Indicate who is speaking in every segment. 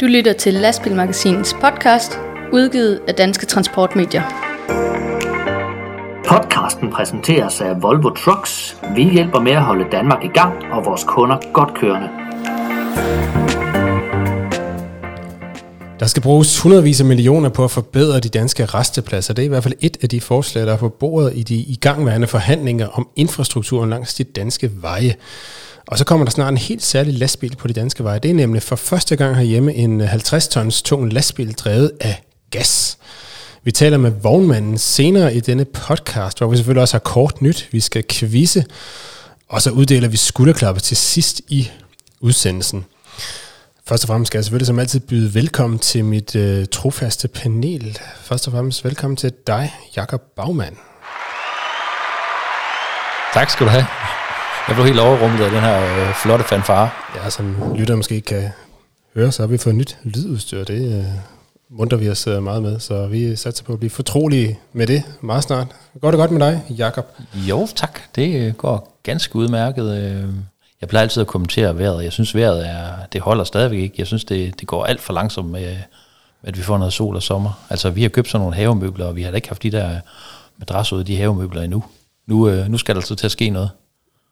Speaker 1: Du lytter til Lastbilmagasinets podcast, udgivet af Danske Transportmedier.
Speaker 2: Podcasten præsenteres af Volvo Trucks. Vi hjælper med at holde Danmark i gang og vores kunder godt kørende.
Speaker 3: Der skal bruges hundredvis af millioner på at forbedre de danske restepladser. Det er i hvert fald et af de forslag, der er på bordet i de igangværende forhandlinger om infrastrukturen langs de danske veje. Og så kommer der snart en helt særlig lastbil på de danske veje. Det er nemlig for første gang herhjemme en øh, 50 tons tung lastbil drevet af gas. Vi taler med vognmanden senere i denne podcast, hvor vi selvfølgelig også har kort nyt. Vi skal quizze, og så uddeler vi skulderklapper til sidst i udsendelsen. Først og fremmest skal jeg selvfølgelig som altid byde velkommen til mit øh, trofaste panel. Først og fremmest velkommen til dig, Jakob Bagmann.
Speaker 4: Tak skal du have. Jeg blev helt overrumlet af den her øh, flotte fanfare.
Speaker 3: Ja, som lytter måske ikke kan høre, så har vi fået nyt lydudstyr. Det øh, munter vi os øh, meget med, så vi satser på at blive fortrolige med det meget snart. Går det godt med dig, Jakob?
Speaker 4: Jo, tak. Det øh, går ganske udmærket. Øh, jeg plejer altid at kommentere vejret. Jeg synes, vejret er, det holder stadigvæk ikke. Jeg synes, det, det går alt for langsomt med, at vi får noget sol og sommer. Altså, vi har købt sådan nogle havemøbler, og vi har da ikke haft de der madrasser ud af de havemøbler endnu. Nu, øh, nu skal der altså til at ske noget.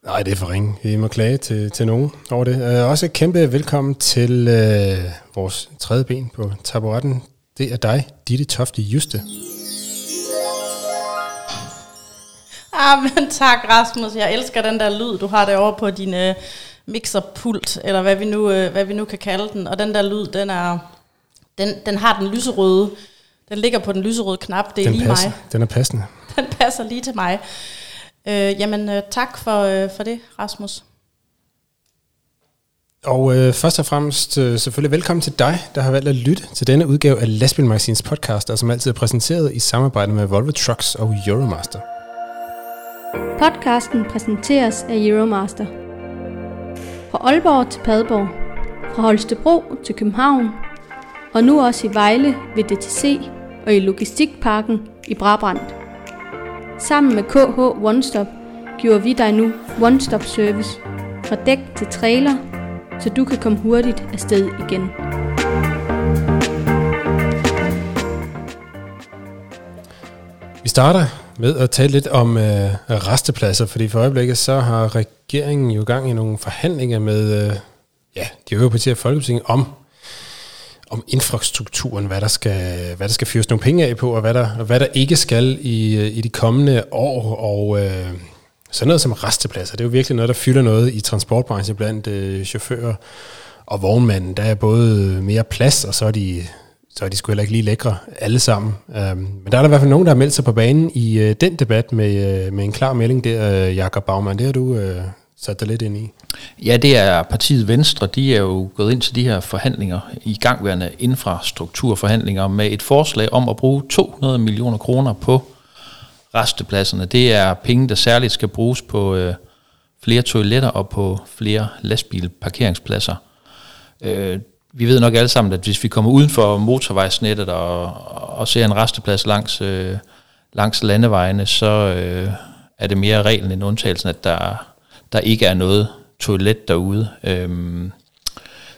Speaker 3: Nej, det er for ringe. Vi må klage til, til nogen over det. Uh, også et kæmpe velkommen til uh, vores tredje ben på taburetten. Det er dig, Ditte Tofte Juste.
Speaker 5: Ah, men tak Rasmus. Jeg elsker den der lyd, du har derovre på din uh, mixerpult, eller hvad vi, nu, uh, hvad vi nu kan kalde den. Og den der lyd, den, er, den, den har den lyserøde. Den ligger på den lyserøde knap. Det er
Speaker 3: den
Speaker 5: lige
Speaker 3: passer.
Speaker 5: mig.
Speaker 3: Den er passende.
Speaker 5: Den passer lige til mig. Øh, jamen, øh, tak for, øh, for det, Rasmus.
Speaker 3: Og øh, først og fremmest øh, selvfølgelig velkommen til dig, der har valgt at lytte til denne udgave af Lastbil Magazines podcast, der som altid er præsenteret i samarbejde med Volvo Trucks og Euromaster.
Speaker 1: Podcasten præsenteres af Euromaster. Fra Aalborg til Padborg, fra Holstebro til København, og nu også i Vejle ved DTC og i Logistikparken i Brabrand. Sammen med KH One Stop giver vi dig nu One Stop Service fra dæk til trailer, så du kan komme hurtigt afsted igen.
Speaker 3: Vi starter med at tale lidt om øh, restepladser, fordi for øjeblikket så har regeringen jo gang i nogle forhandlinger med øh, ja, de øvrige partier i Folketinget om, om infrastrukturen, hvad der skal, hvad der skal fyres nogle penge af på, og hvad der, hvad der ikke skal i, øh, i de kommende år. Og øh, sådan noget som restepladser, det er jo virkelig noget, der fylder noget i transportbranchen blandt øh, chauffører og vognmanden. Der er både mere plads, og så er de så er de sgu heller ikke lige lækre alle sammen. Øh, men der er der i hvert fald nogen, der har meldt sig på banen i øh, den debat med, øh, med en klar melding der, øh, Jakob Baumann. Det har du øh, sat dig lidt ind i.
Speaker 4: Ja, det er partiet Venstre. De er jo gået ind til de her forhandlinger, i gangværende infrastrukturforhandlinger, med et forslag om at bruge 200 millioner kroner på restepladserne. Det er penge, der særligt skal bruges på øh, flere toiletter og på flere lastbilparkeringspladser. Øh, vi ved nok alle sammen, at hvis vi kommer uden for motorvejsnettet og, og ser en resteplads langs, øh, langs landevejene, så øh, er det mere reglen end undtagelsen, at der, der ikke er noget toilet derude. Øhm,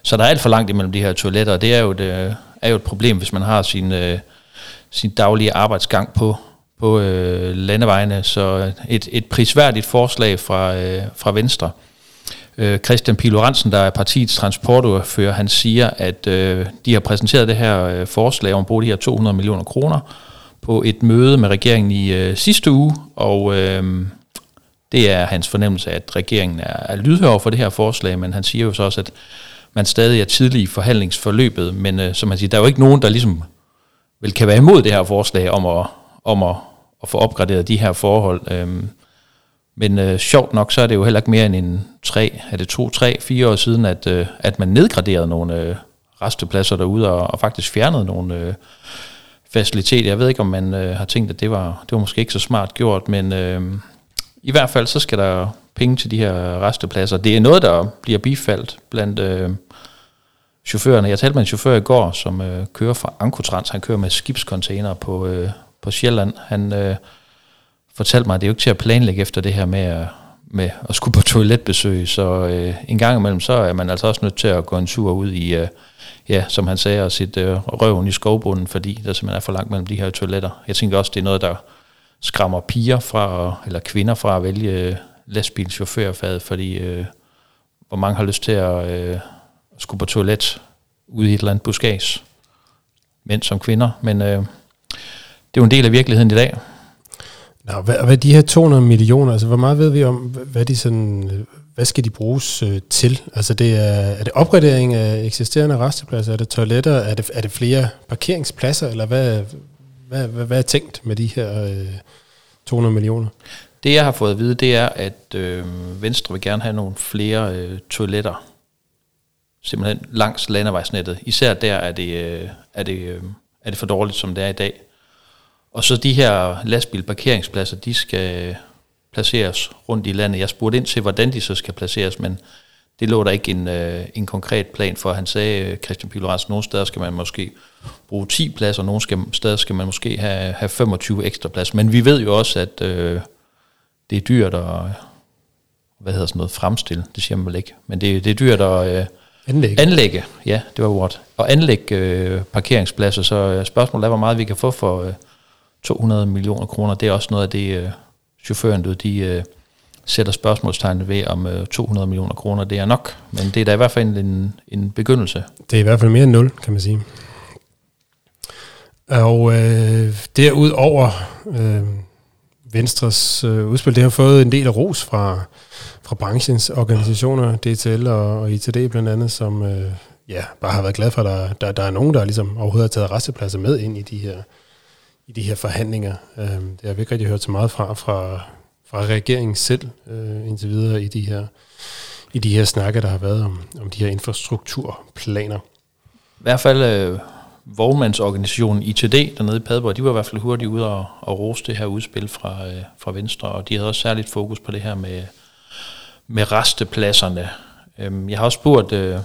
Speaker 4: så der er alt for langt imellem de her toiletter, og det er jo et, øh, er jo et problem, hvis man har sin, øh, sin daglige arbejdsgang på, på øh, landevejene. Så et, et prisværdigt forslag fra, øh, fra Venstre. Øh, Christian Pilorensen, der er partiets transportordfører, han siger, at øh, de har præsenteret det her øh, forslag om at bruge de her 200 millioner kroner på et møde med regeringen i øh, sidste uge, og øh, det er hans fornemmelse, at regeringen er, er lydhør for det her forslag, men han siger jo så også, at man stadig er tidlig i forhandlingsforløbet, men øh, som han siger, der er jo ikke nogen, der ligesom vel kan være imod det her forslag om at, om at, at få opgraderet de her forhold. Øhm, men øh, sjovt nok, så er det jo heller ikke mere end en tre, er det to, tre, fire år siden, at, øh, at man nedgraderede nogle øh, restepladser derude, og, og faktisk fjernede nogle øh, faciliteter. Jeg ved ikke, om man øh, har tænkt, at det var, det var måske ikke så smart gjort, men øh, i hvert fald så skal der penge til de her restepladser. Det er noget, der bliver bifaldt blandt øh, chaufførerne. Jeg talte med en chauffør i går, som øh, kører fra Ankotrans. Han kører med skibscontainer på, øh, på Sjælland. Han... Øh, fortalte mig, at det er jo ikke til at planlægge efter det her med, øh, med at skulle på toiletbesøg, så øh, en gang imellem, så er man altså også nødt til at gå en tur ud i, øh, ja, som han sagde, og sit øh, røven i skovbunden, fordi der simpelthen er for langt mellem de her toiletter. Jeg tænker også, det er noget, der skræmmer piger fra, eller kvinder fra at vælge øh, lastbilchaufførfaget, fordi øh, hvor mange har lyst til at øh, skulle på toilet ude i et eller andet buskage, mænd som kvinder, men øh, det er jo en del af virkeligheden i dag.
Speaker 3: Nå, hvad, hvad de her 200 millioner, altså hvor meget ved vi om, hvad de sådan, hvad skal de bruges øh, til? Altså det er, er det opgradering af eksisterende restepladser, er det toiletter, er det, er det flere parkeringspladser, eller hvad, hvad, hvad, hvad er tænkt med de her øh, 200 millioner?
Speaker 4: Det jeg har fået at vide, det er, at øh, Venstre vil gerne have nogle flere øh, toiletter, simpelthen langs landevejsnettet. Især der er det, øh, er, det, øh, er det for dårligt, som det er i dag. Og så de her lastbilparkeringspladser, de skal placeres rundt i landet. Jeg spurgte ind til, hvordan de så skal placeres, men det lå der ikke en, øh, en konkret plan for. Han sagde, øh, Christian Pilorens, nogle steder skal man måske bruge 10 pladser, nogle skal, steder skal man måske have, have 25 ekstra pladser. Men vi ved jo også, at øh, det er dyrt at hvad hedder sådan noget, fremstille, det siger man vel ikke, men det, det er dyrt at øh,
Speaker 3: anlægge.
Speaker 4: anlægge, ja, det var ordet, og anlægge øh, parkeringspladser, så øh, spørgsmålet er, hvor meget vi kan få for øh, 200 millioner kroner, det er også noget af det, øh, chaufføren, de øh, sætter spørgsmålstegn ved, om øh, 200 millioner kroner det er nok. Men det er da i hvert fald en, en begyndelse.
Speaker 3: Det er i hvert fald mere end nul, kan man sige. Og øh, derudover øh, Venstres øh, udspil, det har fået en del af ros fra, fra branchens organisationer, DTL og, og ITD blandt andet, som øh, ja, bare har været glad for, at der, der, der er nogen, der ligesom overhovedet har taget restepladser med ind i de her i de her forhandlinger. Øh, det har vi ikke rigtig hørt så meget fra, fra, fra regeringen selv øh, indtil videre i de her, i de her snakke, der har været om, om de her infrastrukturplaner.
Speaker 4: I hvert fald øh, vognmandsorganisationen ITD dernede i Padborg, de var i hvert fald hurtigt ude og, og rose det her udspil fra, øh, fra Venstre, og de havde også særligt fokus på det her med, med restepladserne. Øhm, jeg har også spurgt øh,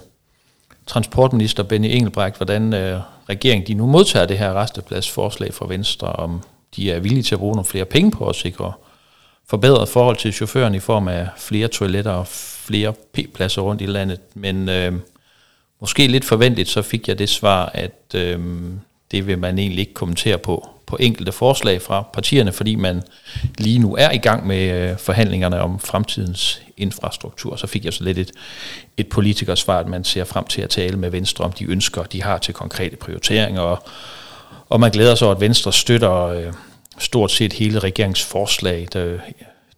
Speaker 4: transportminister Benny Engelbrecht, hvordan øh, regeringen de nu modtager det her restepladsforslag fra Venstre, om de er villige til at bruge nogle flere penge på at sikre forbedret forhold til chaufføren i form af flere toiletter og flere p-pladser rundt i landet. Men øh, måske lidt forventeligt, så fik jeg det svar, at øh, det vil man egentlig ikke kommentere på på enkelte forslag fra partierne, fordi man lige nu er i gang med øh, forhandlingerne om fremtidens infrastruktur. Så fik jeg så lidt et, et politikersvar, at man ser frem til at tale med Venstre om de ønsker, de har til konkrete prioriteringer, og, og man glæder sig over, at Venstre støtter øh, stort set hele regeringsforslag, der,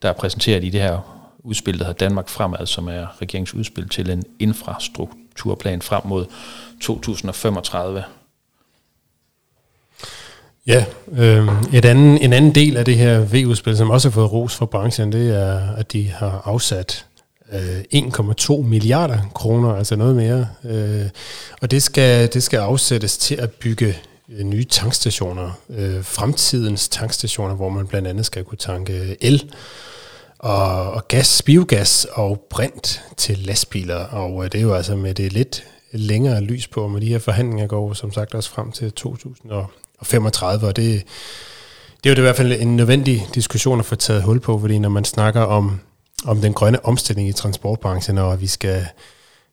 Speaker 4: der er præsenteret i det her udspil, der hedder Danmark Fremad, som er regeringsudspil til en infrastrukturplan frem mod 2035.
Speaker 3: Ja, øh, et anden, en anden del af det her V-udspil, som også har fået ros fra branchen, det er, at de har afsat øh, 1,2 milliarder kroner, altså noget mere. Øh, og det skal, det skal afsættes til at bygge Øh, nye tankstationer, øh, fremtidens tankstationer, hvor man blandt andet skal kunne tanke el og, og gas, biogas og brint til lastbiler. Og øh, det er jo altså med det lidt længere lys på, med de her forhandlinger går som sagt også frem til 2035, og det, det er jo det i hvert fald en nødvendig diskussion at få taget hul på, fordi når man snakker om, om den grønne omstilling i transportbranchen, og vi skal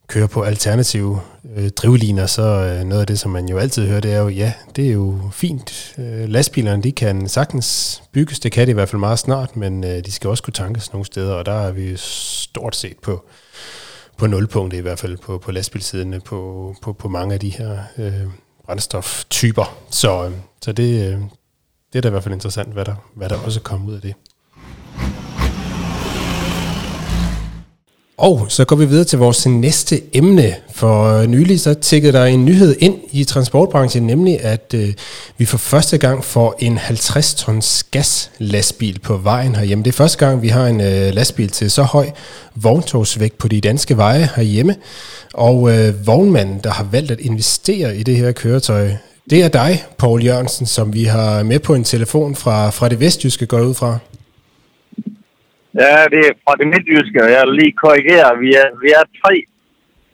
Speaker 3: kører på alternative øh, drivliner, så øh, noget af det, som man jo altid hører, det er jo, ja, det er jo fint. Øh, lastbilerne, de kan sagtens bygges, det kan de i hvert fald meget snart, men øh, de skal også kunne tankes nogle steder, og der er vi stort set på, på nulpunkt i hvert fald på, på lastbilsiden på, på, på mange af de her øh, brændstoftyper. Så, øh, så det, øh, det er da i hvert fald interessant, hvad der, hvad der også kommer ud af det. Og så går vi videre til vores næste emne, for øh, nylig så tækkede der en nyhed ind i transportbranchen, nemlig at øh, vi for første gang får en 50 tons gaslastbil på vejen herhjemme. Det er første gang, vi har en øh, lastbil til så høj vogntogsvægt på de danske veje herhjemme. Og øh, vognmanden, der har valgt at investere i det her køretøj, det er dig, Paul Jørgensen, som vi har med på en telefon fra, fra det vestjyske går ud fra.
Speaker 6: Ja, det er fra det midtjyske, og jeg vil lige korrigere. Vi er, vi er tre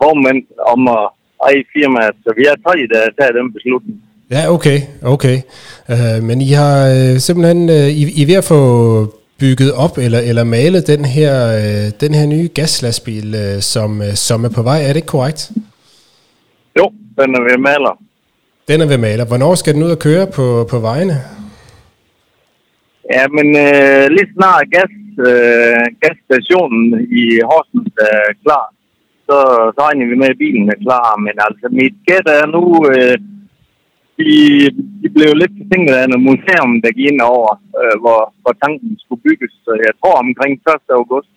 Speaker 6: vognmænd om at eje firmaet, så vi er tre, der tager den beslutning.
Speaker 3: Ja, okay, okay. Uh, men I har uh, simpelthen, uh, I, I er ved at få bygget op eller, eller malet den her, øh, den her nye gaslastbil, øh, som, øh, som er på vej. Er det ikke korrekt?
Speaker 6: Jo, den er ved maler.
Speaker 3: Den er ved maler. Hvornår skal den ud og køre på, på vejene?
Speaker 6: Ja, men øh, lige snart gas, øh, gasstationen i Horsens er klar, så, så regner vi med, at bilen er klar. Men altså, mit gæt er nu, øh, de, de blev lidt forsinket af noget museum, der gik ind over, øh, hvor, hvor tanken skulle bygges. Så jeg tror omkring 1. august.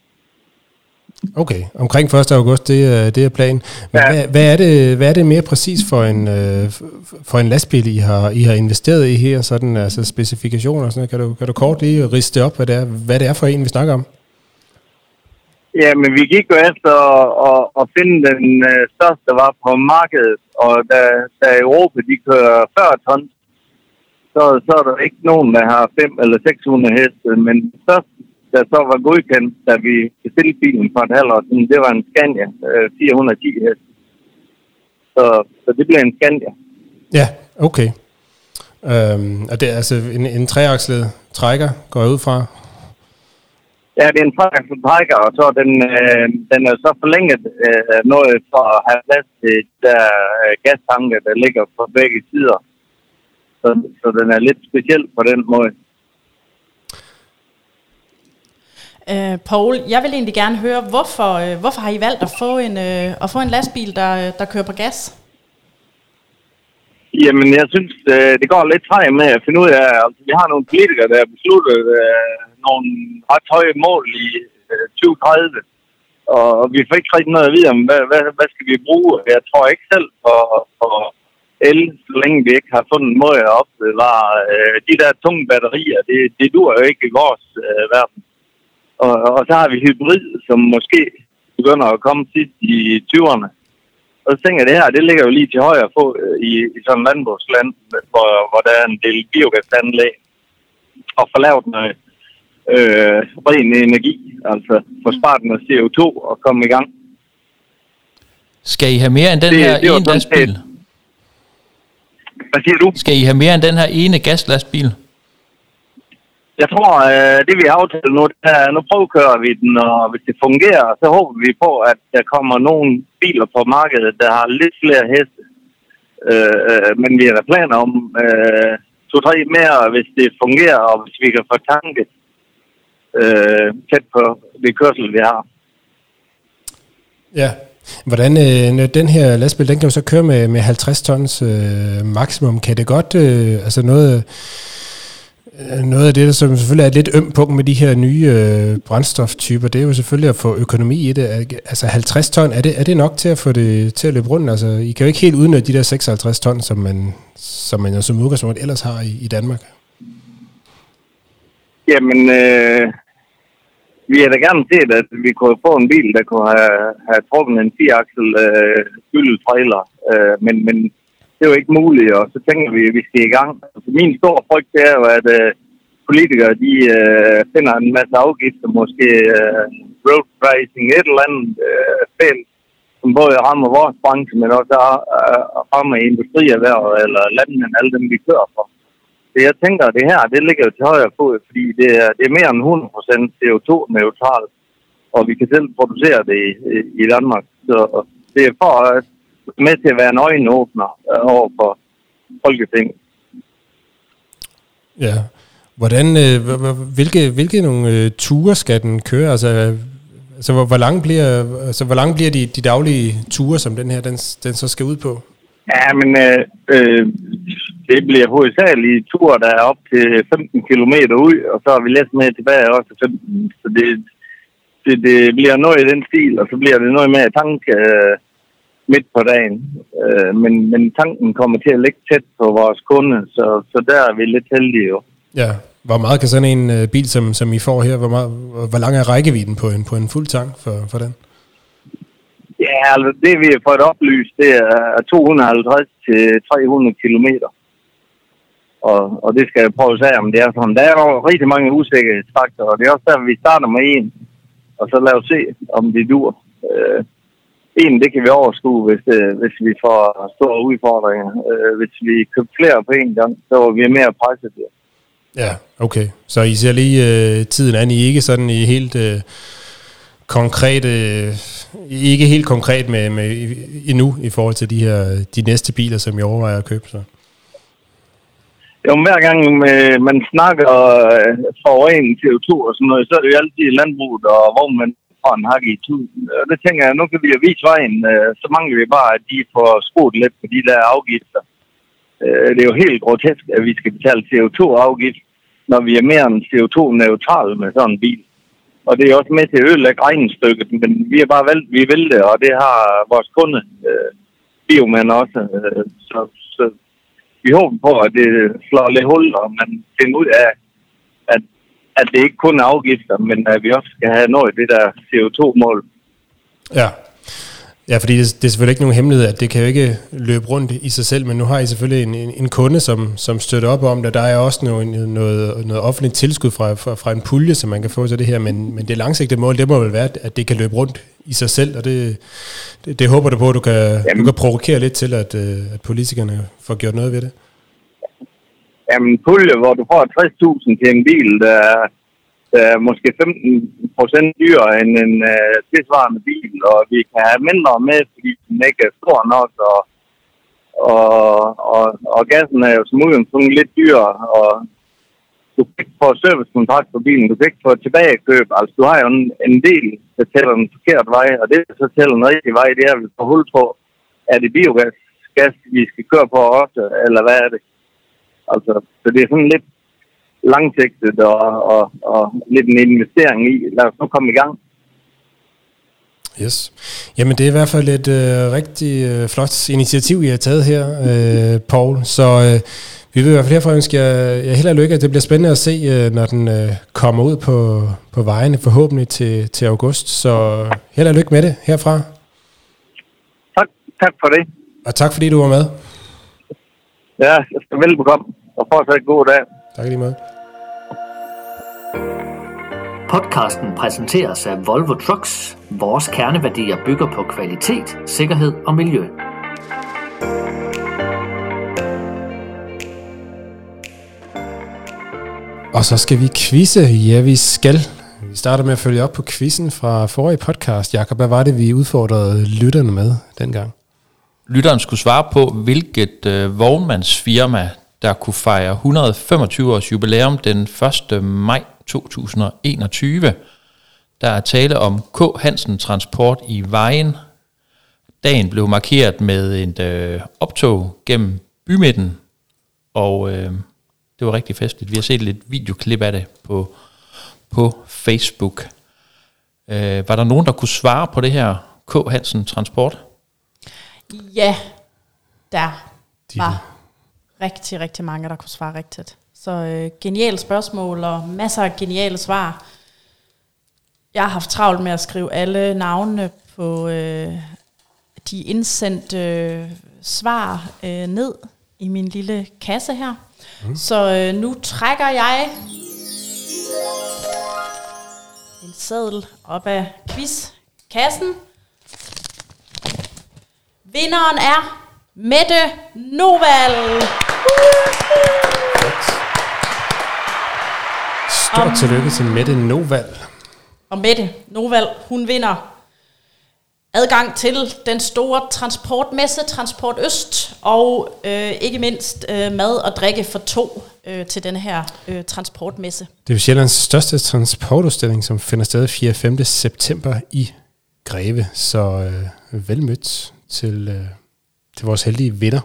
Speaker 3: Okay, omkring 1. august, det det er planen. Men ja. hvad, hvad, er det, hvad er det mere præcis for en, øh, for en lastbil, I har, I har investeret i her, sådan altså specifikationer og sådan noget? Kan du, kan du kort lige riste op, hvad det, er, hvad det er for en, vi snakker om?
Speaker 6: Ja, men vi gik jo efter at, at, at finde den øh, største, var på markedet, og da, da Europa de kører 40 ton, så, så er der ikke nogen, der har 5 eller 600 heste, men den største der så var godkendt, da vi bestilte bilen for et halvt år siden, det var en Scania øh, 410 hest. Så, så det blev en Scania.
Speaker 3: Ja, okay. Øhm, og det er altså en, en treakslet trækker, går jeg ud fra?
Speaker 6: Ja, det er en treakslet trækker, og så den, øh, den er så forlænget øh, noget for at have plads til der øh, gastanke, der ligger på begge sider. Så, så den er lidt speciel på den måde.
Speaker 5: Øh, Paul, jeg vil egentlig gerne høre, hvorfor, øh, hvorfor har I valgt at få en, uh, at få en lastbil, der, der kører på gas?
Speaker 6: Jamen, jeg synes, øh, det går lidt træt med at finde ud af, altså, vi har nogle politikere, der har besluttet uh, nogle ret høje mål i uh, 2030, og, og vi får ikke rigtig noget at vide om, hvad, hvad, hvad skal vi bruge. Jeg tror ikke selv på, på el, så længe vi ikke har fundet en måde at opbevare uh, de der tunge batterier. Det, det dur jo ikke i vores uh, verden. Og, og så har vi hybrid, som måske begynder at komme sidst i 20'erne. Og så tænker jeg, det her, det ligger jo lige til højre på øh, i, i sådan en landbrugsland, hvor, hvor der er en del biogasanlæg. Og få lavet noget øh, ren energi, altså få sparet noget CO2 og komme i gang.
Speaker 4: Skal I have mere end den det, her det ene lastbil?
Speaker 6: Hvad siger du?
Speaker 4: Skal I have mere end den her ene gaslastbil?
Speaker 6: Jeg tror, øh, det vi har aftalt nu, det er, nu prøvekører vi den, og hvis det fungerer, så håber vi på, at der kommer nogle biler på markedet, der har lidt flere heste. Øh, øh men vi har planer om øh, to-tre mere, hvis det fungerer, og hvis vi kan få tanket øh, tæt på det kørsel, vi har.
Speaker 3: Ja. Hvordan øh, den her lastbil, den kan jo så køre med, med 50 tons øh, maksimum. Kan det godt, øh, altså noget Øh, noget af det, som selvfølgelig er et lidt øm punkt med de her nye øh, brændstoftyper, det er jo selvfølgelig at få økonomi i det. Altså 50 ton, er det, er det nok til at få det til at løbe rundt? Altså, I kan jo ikke helt udnytte de der 56 ton, som man, som man jo som udgangspunkt ellers har i, i Danmark.
Speaker 6: Jamen, øh, vi har da gerne set, at vi kunne få en bil, der kunne have, have trukket en 4-aksel øh, trailer. Øh, men, men det er jo ikke muligt, og så tænker vi, at vi skal i gang. Altså, min store frygt er jo, at øh, politikere de øh, finder en masse afgifter, måske øh, road pricing, et eller andet øh, fælles, som både rammer vores branche, men også øh, rammer industrierhvervet eller landmænd, alle dem vi kører for. Så jeg tænker, at det her, det ligger jo til højre fod, fordi det er, det er mere end 100% CO2-neutralt, og vi kan selv producere det i, i Danmark. Så det er for at med til at være en øjenåbner øh, over for Folketinget.
Speaker 3: Ja. Hvordan, øh, hvilke, hvilke nogle øh, ture skal den køre? Altså, altså hvor, hvor lange bliver, altså, hvor lange bliver de, de daglige ture, som den her den, den så skal ud på?
Speaker 6: Ja, men øh, øh, det bliver hovedsageligt ture, der er op til 15 km ud, og så er vi lidt med tilbage også 15. Så det, det, det bliver noget i den stil, og så bliver det noget med tanke øh, midt på dagen. Øh, men, men tanken kommer til at ligge tæt på vores kunde, så, så der er vi lidt heldige jo.
Speaker 3: Ja, hvor meget kan sådan en uh, bil, som, som I får her, hvor, meget, hvor lang er rækkevidden på en, på en fuld tank for, for den?
Speaker 6: Ja, altså det vi har fået oplyst, det er 250 til 300 kilometer. Og, og det skal jeg prøve at sige, om det er sådan. Der er jo rigtig mange usikkerhedsfaktorer, og det er også der, vi starter med en, og så lad os se, om det dur. Øh, en, det kan vi overskue, hvis, det, hvis vi får store udfordringer. Øh, hvis vi køber flere på en gang, så er vi mere presset.
Speaker 3: Ja, okay. Så I ser lige øh, tiden an, I ikke sådan i helt øh, konkret, øh, ikke helt konkret med, med endnu i forhold til de her de næste biler, som I overvejer at købe så?
Speaker 6: Jo, hver gang øh, man snakker øh, forurening CO2 og sådan noget, så er det jo altid landbruget og vognmænd en hak i tusind. Og det tænker jeg, nu kan vi jo vise vejen. Øh, så mangler vi bare, at de får skruet lidt på de der afgifter. Øh, det er jo helt grotesk, at vi skal betale CO2-afgift, når vi er mere end CO2-neutrale med sådan en bil. Og det er også med til at ødelægge regnestykket, men vi har bare valgt, vi vil det, og det har vores kunde, øh, biomænd også. Øh, så, så vi håber på, at det slår lidt hul, og man finder ud af, at, at det ikke kun er afgifter, men at vi også skal have nået det der CO2-mål.
Speaker 3: Ja. Ja, fordi det, det er selvfølgelig ikke nogen hemmelighed, at det kan jo ikke løbe rundt i sig selv, men nu har I selvfølgelig en, en, en kunde, som, som støtter op om det. Der er også noget, noget, noget offentligt tilskud fra, fra, fra en pulje, som man kan få til det her, men, men det langsigtede mål, det må vel være, at det kan løbe rundt i sig selv, og det, det, det håber du på, at du kan, du kan provokere lidt til, at, øh, at politikerne får gjort noget ved det.
Speaker 6: Jamen, pulje, hvor du får 60.000 til en bil, der, der er måske 15 procent dyrere end en øh, tilsvarende bil, og vi kan have mindre med, fordi den ikke er stor nok, og, og, og, og gassen er jo som udgangspunkt lidt dyrere, og du kan ikke få servicekontrakt på bilen, du kan ikke få tilbagekøb. Altså, du har jo en, en del, der tæller en forkert vej, og det, der så tæller en rigtig vej, det er, at vi får hul på, er det biogas, gas, vi skal køre på også, eller hvad er det? Altså, så det er sådan lidt langsigtet og, og, og lidt en investering i. Lad os nu komme i gang.
Speaker 3: Yes. Jamen det er i hvert fald et øh, rigtig øh, flot initiativ, I har taget her, øh, Paul. Så øh, vi vil i hvert fald herfra ønske jer, jer held og lykke. Det bliver spændende at se, øh, når den øh, kommer ud på, på vejene, forhåbentlig til, til august. Så held og lykke med det herfra.
Speaker 6: Tak, tak for det.
Speaker 3: Og tak fordi du var med.
Speaker 6: Ja, velbekomme, og fortsat god dag.
Speaker 3: Tak lige meget.
Speaker 2: Podcasten præsenteres af Volvo Trucks. Vores kerneværdier bygger på kvalitet, sikkerhed og miljø.
Speaker 3: Og så skal vi quizze. Ja, vi skal. Vi starter med at følge op på quizzen fra forrige podcast. Jakob, hvad var det, vi udfordrede lytterne med dengang?
Speaker 4: Lytteren skulle svare på, hvilket øh, vognmandsfirma, der kunne fejre 125 års jubilæum den 1. maj 2021. Der er tale om K. Hansen Transport i Vejen. Dagen blev markeret med et øh, optog gennem bymidten, og øh, det var rigtig festligt. Vi har set lidt videoklip af det på, på Facebook. Øh, var der nogen, der kunne svare på det her K. Hansen Transport?
Speaker 5: Ja, der De var rigtig, rigtig mange, der kunne svare rigtigt. Så øh, geniale spørgsmål og masser af geniale svar. Jeg har haft travlt med at skrive alle navnene på øh, de indsendte øh, svar øh, ned i min lille kasse her. Mm. Så øh, nu trækker jeg en seddel op af quizkassen. Vinderen er Mette Noval.
Speaker 3: Stort um, tillykke til Mette Noval.
Speaker 5: Og Mette Noval, hun vinder adgang til den store transportmesse, Transport Øst, og øh, ikke mindst øh, mad og drikke for to øh, til den her øh, transportmesse.
Speaker 3: Det er Sjællands største transportudstilling, som finder sted 4. 5. september i Greve. Så øh, velmødt til, øh, til vores heldige vinder.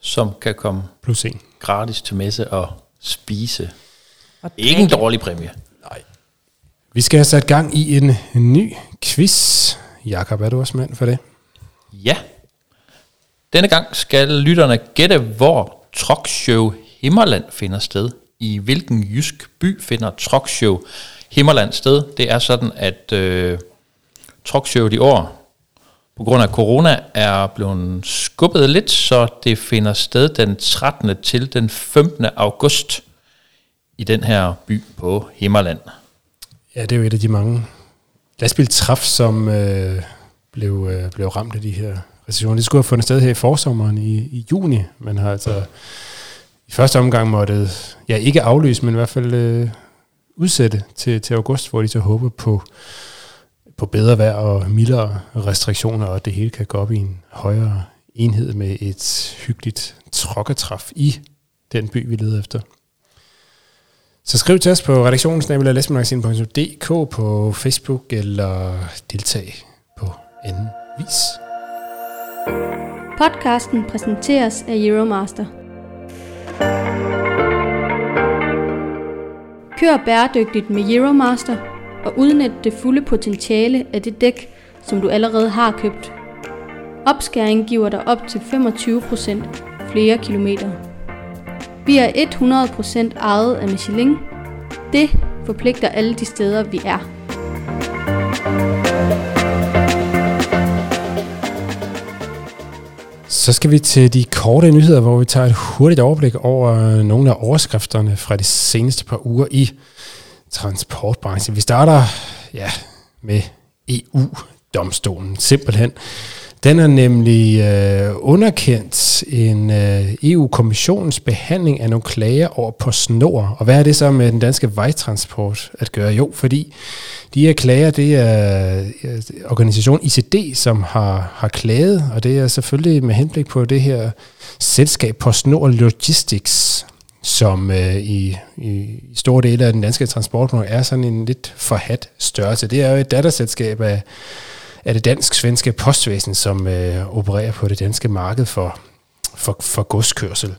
Speaker 4: Som kan komme
Speaker 3: Plus en.
Speaker 4: gratis til messe og spise. Og ikke en dårlig præmie.
Speaker 3: Nej. Vi skal have sat gang i en ny quiz. Jakob, er du også mand for det?
Speaker 4: Ja. Denne gang skal lytterne gætte, hvor Truckshow Himmerland finder sted. I hvilken jysk by finder Truckshow Himmerland sted? Det er sådan, at øh, Truckshow i år på grund af corona er blevet skubbet lidt, så det finder sted den 13. til den 15. august i den her by på Himmerland.
Speaker 3: Ja, det er jo et af de mange lastbiltræf, som øh, blev, øh, blev ramt af de her recessioner. Det skulle have fundet sted her i forsommeren i, i juni, men har altså i første omgang måtte, ja ikke aflyse, men i hvert fald øh, udsætte til, til august, hvor de så håber på, på bedre vejr og mildere restriktioner, og det hele kan gå op i en højere enhed med et hyggeligt trokketræf i den by, vi leder efter. Så skriv til os på redaktionsnabelag.dk på Facebook eller deltag på anden vis.
Speaker 1: Podcasten præsenteres af Euromaster. Kør bæredygtigt med Euromaster og udnytte det fulde potentiale af det dæk, som du allerede har købt. Opskæring giver dig op til 25% flere kilometer. Vi er 100% ejet af Michelin. Det forpligter alle de steder, vi er.
Speaker 3: Så skal vi til de korte nyheder, hvor vi tager et hurtigt overblik over nogle af overskrifterne fra de seneste par uger i transportbranchen. Vi starter ja, med EU-domstolen, simpelthen. Den har nemlig øh, underkendt en øh, EU-kommissionens behandling af nogle klager over på snor. Og hvad er det så med den danske vejtransport at gøre? Jo, fordi de her klager, det er øh, organisationen ICD, som har, har klaget, og det er selvfølgelig med henblik på det her selskab på snor Logistics, som øh, i, i store dele af den danske transportmarked er sådan en lidt forhat størrelse. Det er jo et datterselskab af af det dansk-svenske postvæsen, som øh, opererer på det danske marked for, for, for godskørsel.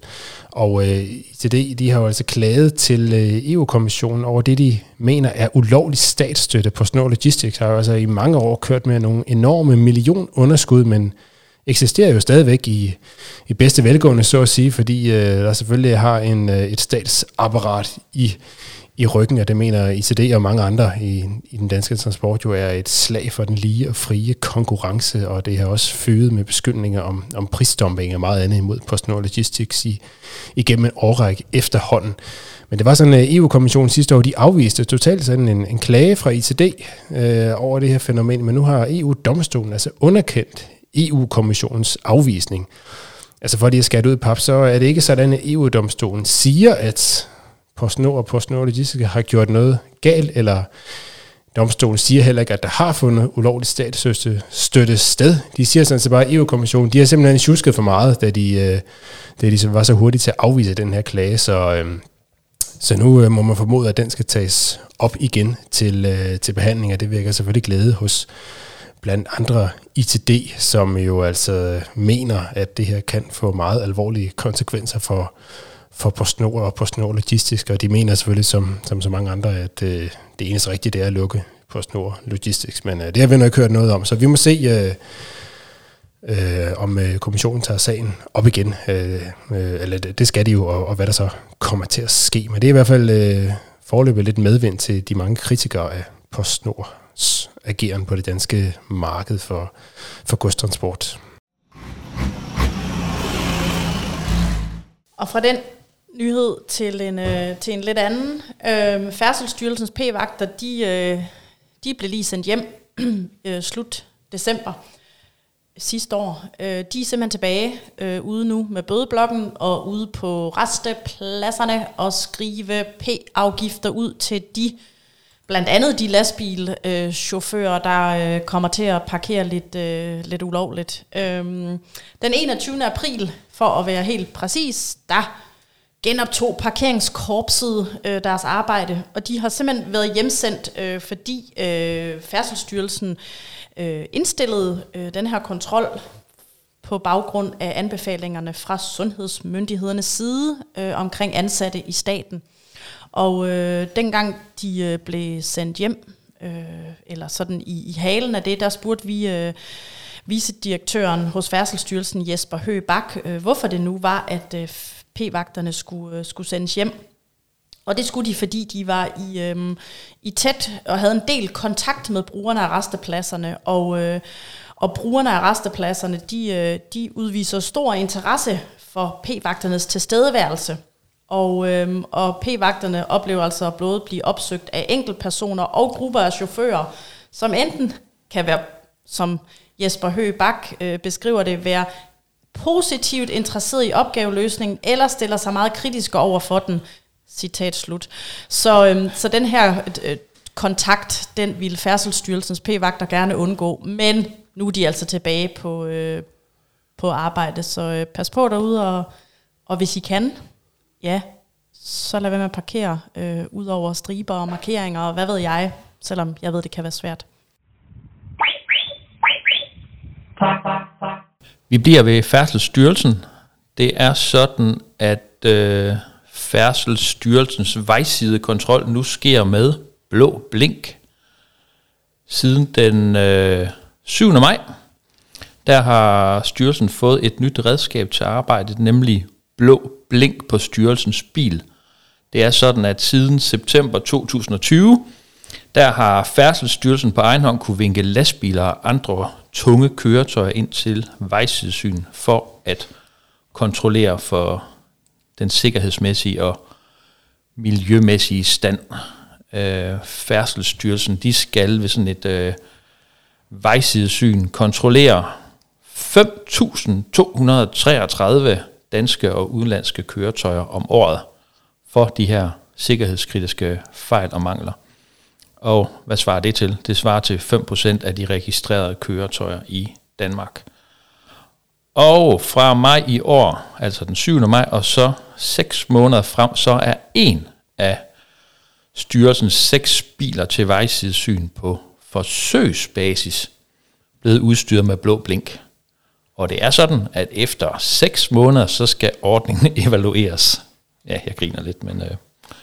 Speaker 3: Og øh, til det, de har jo altså klaget til øh, EU-kommissionen over det, de mener er ulovlig statsstøtte på Snow Logistics. Har jo altså i mange år kørt med nogle enorme millionunderskud, men eksisterer jo stadigvæk i, i bedste velgående, så at sige, fordi øh, der selvfølgelig har en, øh, et statsapparat i, i ryggen, og det mener ICD og mange andre i, i den danske transport jo er et slag for den lige og frie konkurrence, og det har også føget med beskyldninger om, om prisdumping og meget andet imod PostNord Logistics i, igennem en årrække efterhånden. Men det var sådan, at EU-kommissionen sidste år, de afviste totalt sådan en, en klage fra ICD øh, over det her fænomen, men nu har EU-domstolen altså underkendt EU-kommissionens afvisning. Altså for lige at skære ud i pap, så er det ikke sådan, at EU-domstolen siger, at PostNord og PostNord Logistik har gjort noget galt, eller domstolen siger heller ikke, at der har fundet ulovligt statsstøtte sted. De siger sådan set bare, at EU-kommissionen, de har simpelthen tjusket for meget, da de, øh, da de var så hurtige til at afvise den her klage, så, øh, så nu øh, må man formode, at den skal tages op igen til, til behandling, og det virker selvfølgelig glæde hos blandt andre ITD, som jo altså mener, at det her kan få meget alvorlige konsekvenser for, for PostNord og PostNord Logistisk, og de mener selvfølgelig, som, som så mange andre, at øh, det eneste rigtige det er at lukke PostNord Logistics, men øh, det har vi nok ikke hørt noget om, så vi må se, øh, øh, om øh, kommissionen tager sagen op igen, øh, øh, eller det, det skal de jo, og, og hvad der så kommer til at ske, men det er i hvert fald øh, forløbet lidt medvind til de mange kritikere af PostNords ageren på det danske marked for, for godstransport.
Speaker 5: Og fra den nyhed til en, øh, til en lidt anden. Øh, Færdselsstyrelsens p-vagter, de, øh, de blev lige sendt hjem øh, slut december sidste år. Øh, de er simpelthen tilbage øh, ude nu med bødeblokken og ude på restepladserne og skrive p-afgifter ud til de blandt andet de lastbilchauffører, øh, der øh, kommer til at parkere lidt, øh, lidt ulovligt. Øhm, den 21. april, for at være helt præcis, der genoptog parkeringskorpset øh, deres arbejde, og de har simpelthen været hjemsendt, øh, fordi øh, Færdselsstyrelsen øh, indstillede øh, den her kontrol på baggrund af anbefalingerne fra sundhedsmyndighedernes side øh, omkring ansatte i staten. Og øh, dengang de øh, blev sendt hjem, øh, eller sådan i, i halen af det, der spurgte vi øh, vicedirektøren hos Færdselsstyrelsen Jesper Høgebak, øh, hvorfor det nu var, at øh, p-vagterne skulle, øh, skulle sendes hjem. Og det skulle de, fordi de var i, øh, i tæt og havde en del kontakt med brugerne af restepladserne. Og, øh, og brugerne af restepladserne, de, øh, de udviser stor interesse for p-vagternes tilstedeværelse. Og, øhm, og p-vagterne oplever altså at både blive opsøgt af enkeltpersoner og grupper af chauffører, som enten kan være, som Jesper Høgh Bak øh, beskriver det, være positivt interesseret i opgaveløsningen, eller stiller sig meget kritisk over for den. Citat slut. Så, øhm, så den her øh, kontakt, den ville Færdselsstyrelsens p-vagter gerne undgå, men nu er de altså tilbage på, øh, på arbejde, så øh, pas på derude, og, og hvis I kan, ja, så lad være med at parkere øh, ud over striber og markeringer, og hvad ved jeg, selvom jeg ved, det kan være svært.
Speaker 4: Vi bliver ved Færdselsstyrelsen. Det er sådan, at øh, Færdselsstyrelsens vejsidekontrol nu sker med blå blink. Siden den øh, 7. maj, der har styrelsen fået et nyt redskab til arbejdet, nemlig blå blink på styrelsens bil. Det er sådan, at siden september 2020, der har Færdselsstyrelsen på egen hånd kunne vinke lastbiler og andre tunge køretøjer ind til vejsidesyn for at kontrollere for den sikkerhedsmæssige og miljømæssige stand. Øh, Færdselsstyrelsen, de skal ved sådan et øh, vejsidesyn kontrollere 5.233 danske og udenlandske køretøjer om året for de her sikkerhedskritiske fejl og mangler. Og hvad svarer det til? Det svarer til 5% af de registrerede køretøjer i Danmark. Og fra maj i år, altså den 7. maj, og så 6 måneder frem, så er en af styrelsens seks biler til vejsidesyn på forsøgsbasis blevet udstyret med blå blink. Og det er sådan, at efter 6 måneder, så skal ordningen evalueres. Ja, jeg griner lidt, men uh,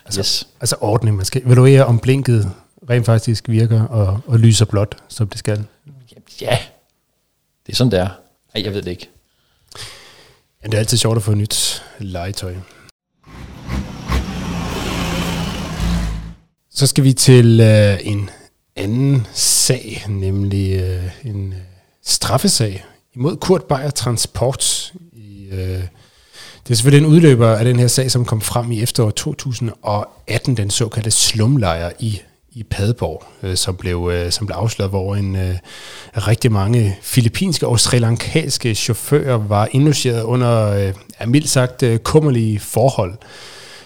Speaker 3: altså,
Speaker 4: yes.
Speaker 3: Altså ordning, man skal evaluere om blinket rent faktisk virker og, og lyser blåt, som det skal.
Speaker 4: Ja, det er sådan, det er. Ej, jeg ved det ikke.
Speaker 3: Ja, det er altid sjovt at få nyt legetøj. Så skal vi til øh, en anden sag, nemlig øh, en øh, straffesag imod Kurt Beyer Transport. I, øh, det er selvfølgelig en udløber af den her sag, som kom frem i efteråret 2018, den såkaldte slumlejr i i Padborg, øh, som, blev, øh, som blev afsløret, hvor en øh, rigtig mange filippinske og srilankanske chauffører var indlogeret under, øh, mildt sagt, øh, kummerlige forhold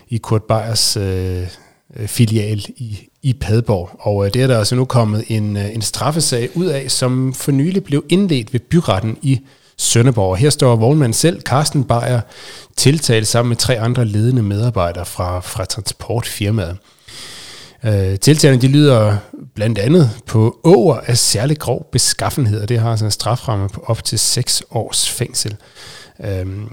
Speaker 3: i Kurt Beyers øh, Øh, filial i, i Padborg. Og øh, det er der altså nu kommet en, øh, en straffesag ud af, som for nylig blev indledt ved byretten i Sønderborg. Her står vognmanden selv, Carsten Beyer, tiltalt sammen med tre andre ledende medarbejdere fra, fra transportfirmaet. Øh, tiltalerne de lyder blandt andet på over af særlig grov beskaffenhed, og det har altså en straframme på op til 6 års fængsel. Øhm,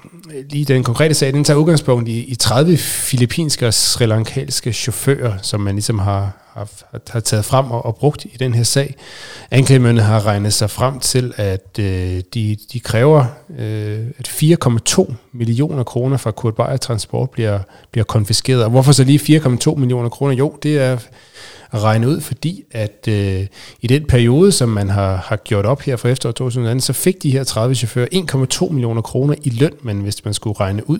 Speaker 3: lige den konkrete sag, den tager udgangspunkt i, i 30 filippinske og srilankanske chauffører, som man ligesom har, har, har taget frem og, og brugt i den her sag. Anklagemyndigheden har regnet sig frem til, at øh, de, de kræver, øh, at 4,2 millioner kroner fra Kurt Beyer Transport bliver, bliver konfiskeret. Og hvorfor så lige 4,2 millioner kroner? Jo, det er at regne ud, fordi at øh, i den periode, som man har, har gjort op her fra efteråret 2018, så fik de her 30 chauffører 1,2 millioner kroner i løn, men hvis man skulle regne ud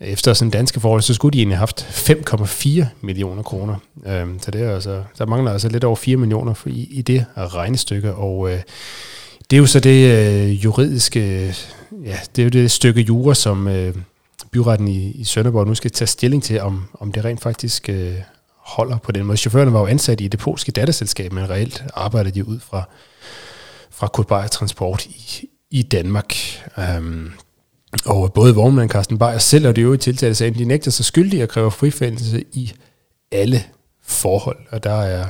Speaker 3: efter sådan danske forhold, så skulle de egentlig have haft 5,4 millioner kroner. Øhm, så det er altså, der mangler altså lidt over 4 millioner i, i det regnestykke, og øh, det er jo så det øh, juridiske, ja, det er jo det stykke jura, som øh, byretten i, i Sønderborg nu skal tage stilling til, om, om det rent faktisk øh, holder på den måde. Chaufførerne var jo ansat i det polske datterselskab, men reelt arbejdede de ud fra, fra Kurt Transport i, i Danmark. Øhm, og både vognmand Carsten Beyer selv og de øvrige tiltalte sagen, de nægter sig skyldige og kræver frifindelse i alle forhold. Og der er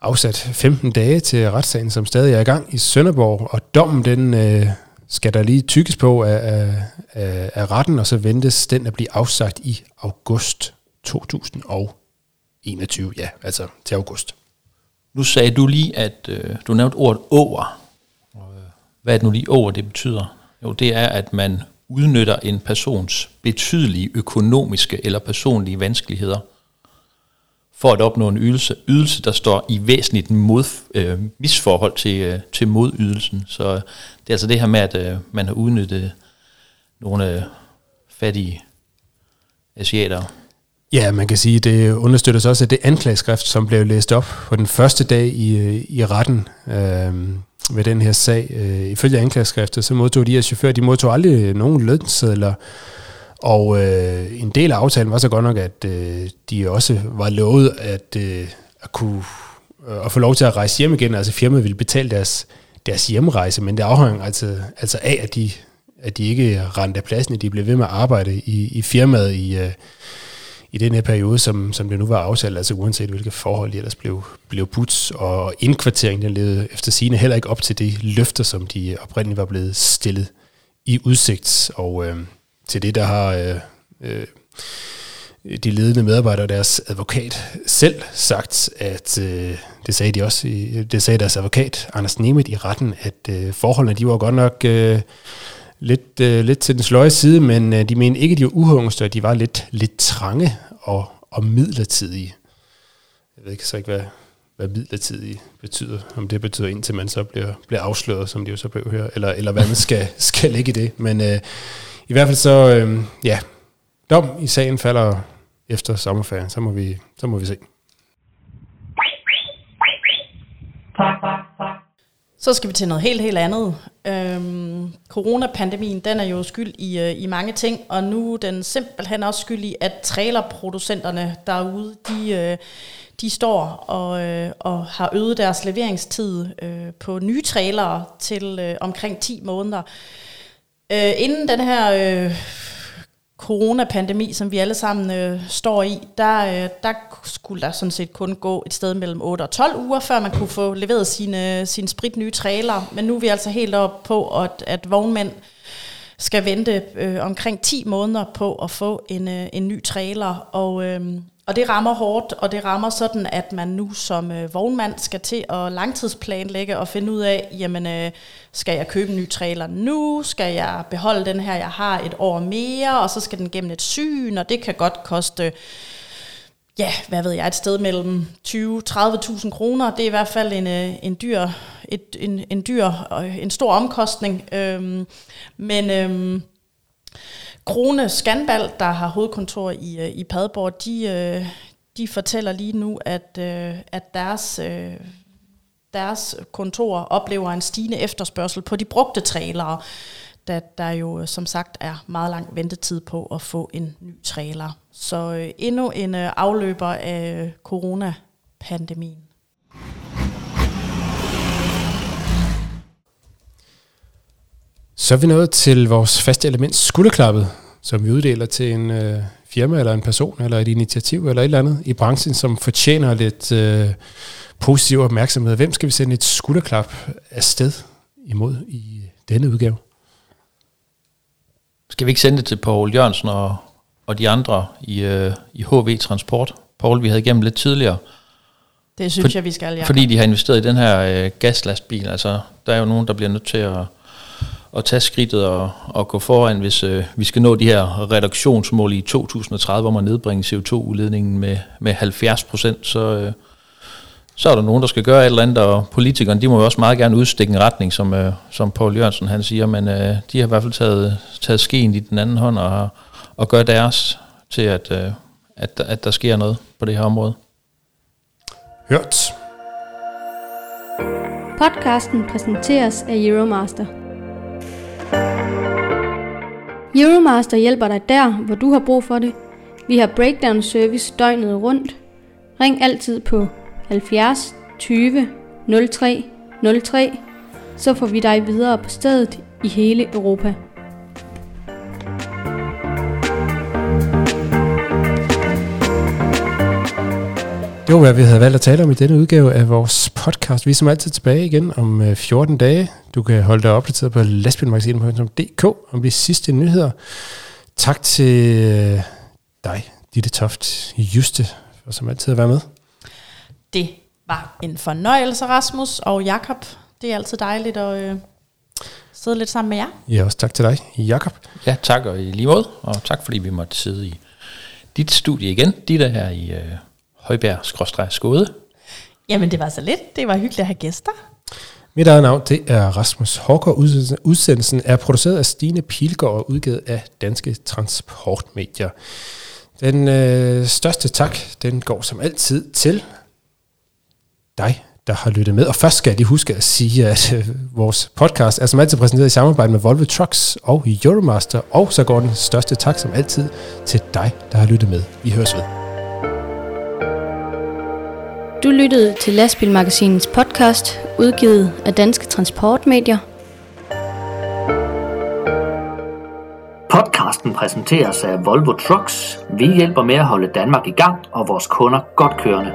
Speaker 3: afsat 15 dage til retssagen, som stadig er i gang i Sønderborg, og dommen den øh, skal der lige tykkes på af, af, af retten, og så ventes den at blive afsagt i august 2021, ja, altså til august.
Speaker 4: Nu sagde du lige, at øh, du nævnte ordet over. Øh, hvad er det nu lige over, det betyder? Jo, det er, at man udnytter en persons betydelige økonomiske eller personlige vanskeligheder for at opnå en ydelse, ydelse der står i væsentligt mod, øh, misforhold til, øh, til modydelsen. Så øh, det er altså det her med, at øh, man har udnyttet nogle øh, fattige asiater.
Speaker 3: Ja, man kan sige, det understøttes også af det anklageskrift, som blev læst op på den første dag i, øh, i retten. Øh, ved den her sag. Øh, ifølge anklageskriftet, så modtog de her chauffører, de modtog aldrig øh, nogen lønsedler, og øh, en del af aftalen var så godt nok, at øh, de også var lovet at, øh, at kunne øh, at få lov til at rejse hjem igen. Altså firmaet ville betale deres, deres hjemrejse, men det afhang altså, altså af, at de, at de ikke rendte af pladsen, at de blev ved med at arbejde i, i firmaet i, øh, i den her periode, som, som det nu var aftalt, altså uanset hvilke forhold de ellers blev, blev budt, og indkvarteringen den levede efter sine heller ikke op til de løfter, som de oprindeligt var blevet stillet i udsigt, og øh, til det, der har øh, øh, de ledende medarbejdere og deres advokat selv sagt, at øh, det sagde de også, det sagde deres advokat, Anders Nemeth, i retten, at øh, forholdene, de var godt nok øh, lidt, øh, lidt til den sløje side, men øh, de mente ikke, at de var uhungste, de var lidt, lidt trange og, og midlertidige. Jeg ved ikke så ikke, hvad, hvad midlertidige betyder. Om det betyder indtil man så bliver, bliver afsløret, som de jo så blev her, eller, eller hvad man skal, skal lægge i det. Men øh, i hvert fald så, øh, ja, dom i sagen falder efter sommerferien, så må vi, så må vi se.
Speaker 5: Så skal vi til noget helt, helt andet. Øhm, coronapandemien, den er jo skyld i, øh, i mange ting, og nu er den simpelthen også skyld i, at trailerproducenterne derude, de, øh, de står og, øh, og har øget deres leveringstid øh, på nye trailere til øh, omkring 10 måneder. Øh, inden den her øh, coronapandemi, som vi alle sammen øh, står i, der, øh, der skulle der sådan set kun gå et sted mellem 8 og 12 uger, før man kunne få leveret sine, sine sprit nye trailer. Men nu er vi altså helt op på, at, at vognmænd skal vente øh, omkring 10 måneder på at få en, øh, en ny trailer. Og, øh, og det rammer hårdt, og det rammer sådan, at man nu som øh, vognmand skal til at langtidsplanlægge og finde ud af, jamen, øh, skal jeg købe en ny trailer nu? Skal jeg beholde den her, jeg har et år mere? Og så skal den gennem et syn, og det kan godt koste, ja, hvad ved jeg, et sted mellem 20-30.000 kroner. Det er i hvert fald en, øh, en dyr, et, en, en dyr, øh, en stor omkostning. Øhm, men... Øhm, Krone Scanbal, der har hovedkontor i, øh, i Padborg, de, øh, de fortæller lige nu, at, øh, at deres, deres kontor oplever en stigende efterspørgsel på de brugte trailere, da der jo som sagt er meget lang ventetid på at få en ny trailer. Så endnu en afløber af coronapandemien.
Speaker 3: Så er vi nået til vores faste element skulderklappet, som vi uddeler til en øh, firma eller en person eller et initiativ eller et eller andet i branchen, som fortjener lidt øh, positiv opmærksomhed. Hvem skal vi sende et skulderklap afsted imod i denne udgave?
Speaker 4: Skal vi ikke sende det til Paul Jørgensen og, og de andre i, øh, i HV Transport? Paul, vi havde igennem lidt tidligere.
Speaker 5: Det synes for, jeg, vi skal, ja.
Speaker 4: Fordi de har investeret i den her øh, gaslastbil. Altså, der er jo nogen, der bliver nødt til at at tage skridtet og, og gå foran, hvis øh, vi skal nå de her reduktionsmål i 2030 om at nedbringe CO2-udledningen med, med 70 procent, så, øh, så er der nogen, der skal gøre et eller andet, og politikerne, de må jo også meget gerne udstikke en retning, som, øh, som Paul Jørgensen han siger, men øh, de har i hvert fald taget, taget skeen i den anden hånd og, og gør deres til, at, øh, at, at der sker noget på det her område.
Speaker 3: Hørt.
Speaker 1: Podcasten præsenteres af Euromaster. Euromaster hjælper dig der, hvor du har brug for det. Vi har breakdown service døgnet rundt. Ring altid på 70 20 03 03, så får vi dig videre på stedet i hele Europa.
Speaker 3: Det var, hvad vi havde valgt at tale om i denne udgave af vores podcast. Vi er som altid tilbage igen om 14 øh, dage. Du kan holde dig opdateret på lastbilmagasinet.dk om de sidste nyheder. Tak til øh, dig, Ditte Toft Juste, for som altid at være med.
Speaker 5: Det var en fornøjelse, Rasmus og Jakob. Det er altid dejligt at øh, sidde lidt sammen med jer.
Speaker 3: Ja, også tak til dig, Jakob.
Speaker 4: Ja, tak og i lige måde, og tak fordi vi måtte sidde i dit studie igen. Ditte her i... Øh Højbjerg-Skåde.
Speaker 5: Jamen, det var så lidt. Det var hyggeligt at have gæster.
Speaker 3: Mit eget navn, det er Rasmus Håkker. Udsendelsen er produceret af Stine Pilgaard og udgivet af Danske Transportmedier. Den øh, største tak, den går som altid til dig, der har lyttet med. Og først skal jeg lige huske at sige, at øh, vores podcast er som altid præsenteret i samarbejde med Volvo Trucks og Euromaster. Og så går den største tak som altid til dig, der har lyttet med. Vi høres ved.
Speaker 7: Du lyttede til Lastbilmagasinets podcast, udgivet af Danske Transportmedier.
Speaker 2: Podcasten præsenteres af Volvo Trucks. Vi hjælper med at holde Danmark i gang og vores kunder godt kørende.